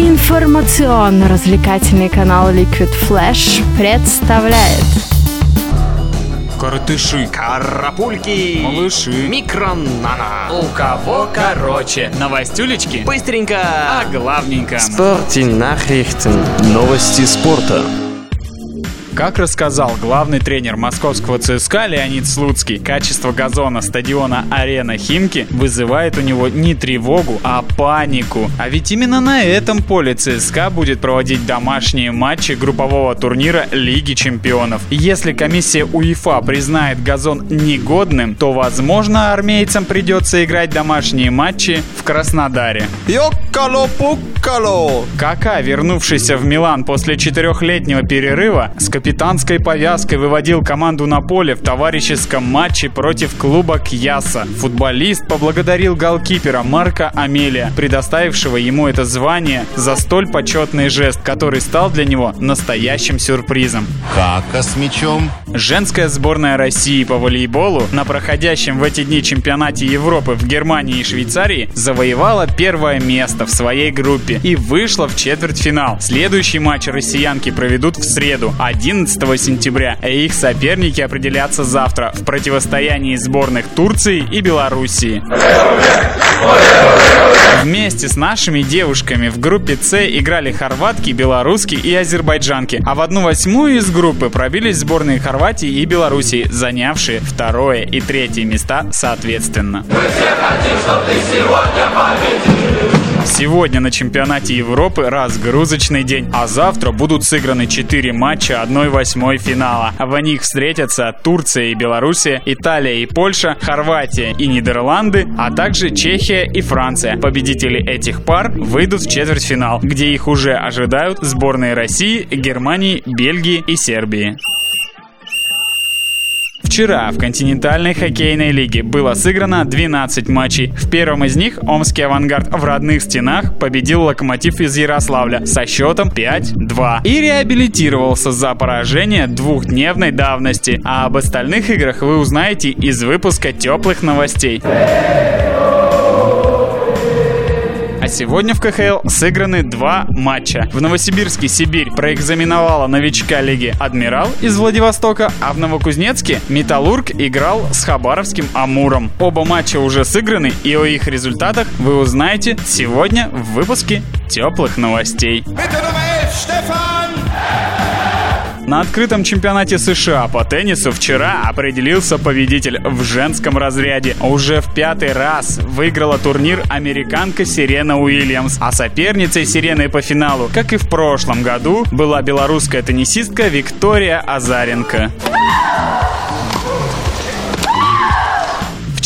Информационно-развлекательный канал Liquid Flash представляет Коротыши, Карапульки, малыши, микронана. у кого короче, новостюлечки, Быстренько. а главненько. Nachrichten. Новости спорта. Как рассказал главный тренер московского ЦСКА Леонид Слуцкий, качество газона стадиона Арена Химки вызывает у него не тревогу, а панику. А ведь именно на этом поле ЦСКА будет проводить домашние матчи группового турнира Лиги Чемпионов. Если комиссия УЕФА признает газон негодным, то, возможно, армейцам придется играть домашние матчи в Краснодаре. Йоккало-пуккало! Кака, вернувшийся в Милан после четырехлетнего перерыва, с капитанской повязкой выводил команду на поле в товарищеском матче против клуба Кьяса. Футболист поблагодарил голкипера Марка Амелия, предоставившего ему это звание за столь почетный жест, который стал для него настоящим сюрпризом. Кака с мячом. Женская сборная России по волейболу на проходящем в эти дни чемпионате Европы в Германии и Швейцарии завоевала первое место в своей группе и вышла в четвертьфинал. Следующий матч россиянки проведут в среду, 11 сентября, а их соперники определятся завтра в противостоянии сборных Турции и Белоруссии. Вместе с нашими девушками в группе С играли хорватки, белоруски и азербайджанки, а в одну восьмую из группы пробились сборные Хорватии и Белоруссии, занявшие второе и третье места соответственно. Сегодня на чемпионате Европы разгрузочный день, а завтра будут сыграны 4 матча 1-8 финала. В них встретятся Турция и Белоруссия, Италия и Польша, Хорватия и Нидерланды, а также Чехия и Франция. Победители этих пар выйдут в четвертьфинал, где их уже ожидают сборные России, Германии, Бельгии и Сербии. Вчера в континентальной хоккейной лиге было сыграно 12 матчей. В первом из них Омский авангард в родных стенах победил локомотив из Ярославля со счетом 5-2 и реабилитировался за поражение двухдневной давности. А об остальных играх вы узнаете из выпуска теплых новостей. Сегодня в КХЛ сыграны два матча. В Новосибирске Сибирь проэкзаменовала новичка лиги Адмирал из Владивостока, а в Новокузнецке Металлург играл с Хабаровским Амуром. Оба матча уже сыграны, и о их результатах вы узнаете сегодня в выпуске теплых новостей. На открытом чемпионате США по теннису вчера определился победитель в женском разряде. Уже в пятый раз выиграла турнир американка Сирена Уильямс, а соперницей Сирены по финалу, как и в прошлом году, была белорусская теннисистка Виктория Азаренко.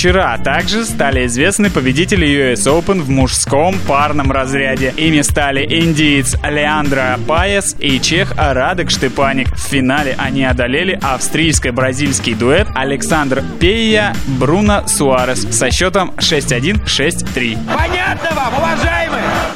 Вчера также стали известны победители US Open в мужском парном разряде. Ими стали индиец Леандро Паес и чех Радек Штепаник. В финале они одолели австрийско-бразильский дуэт Александр Пейя Бруно Суарес со счетом 6-1-6-3. Понятно вам, уважаемые?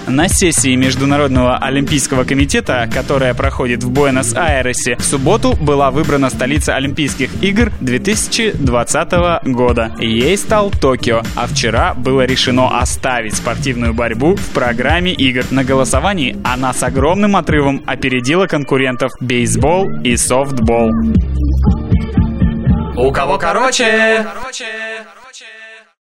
На сессии Международного Олимпийского комитета, которая проходит в Буэнос-Айресе, в субботу была выбрана столица Олимпийских игр 2020 года. Ей стал Токио, а вчера было решено оставить спортивную борьбу в программе игр. На голосовании она с огромным отрывом опередила конкурентов бейсбол и софтбол. У кого короче?